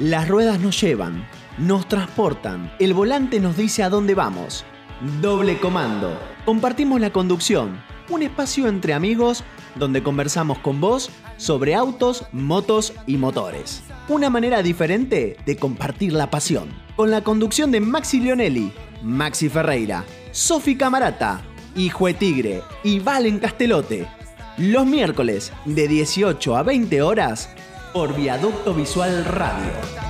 Las ruedas nos llevan, nos transportan, el volante nos dice a dónde vamos. Doble comando. Compartimos la conducción, un espacio entre amigos donde conversamos con vos sobre autos, motos y motores. Una manera diferente de compartir la pasión. Con la conducción de Maxi Leonelli, Maxi Ferreira, Sofi Camarata, Hijo de Tigre y Valen Castelote. Los miércoles de 18 a 20 horas por Viaducto Visual Radio.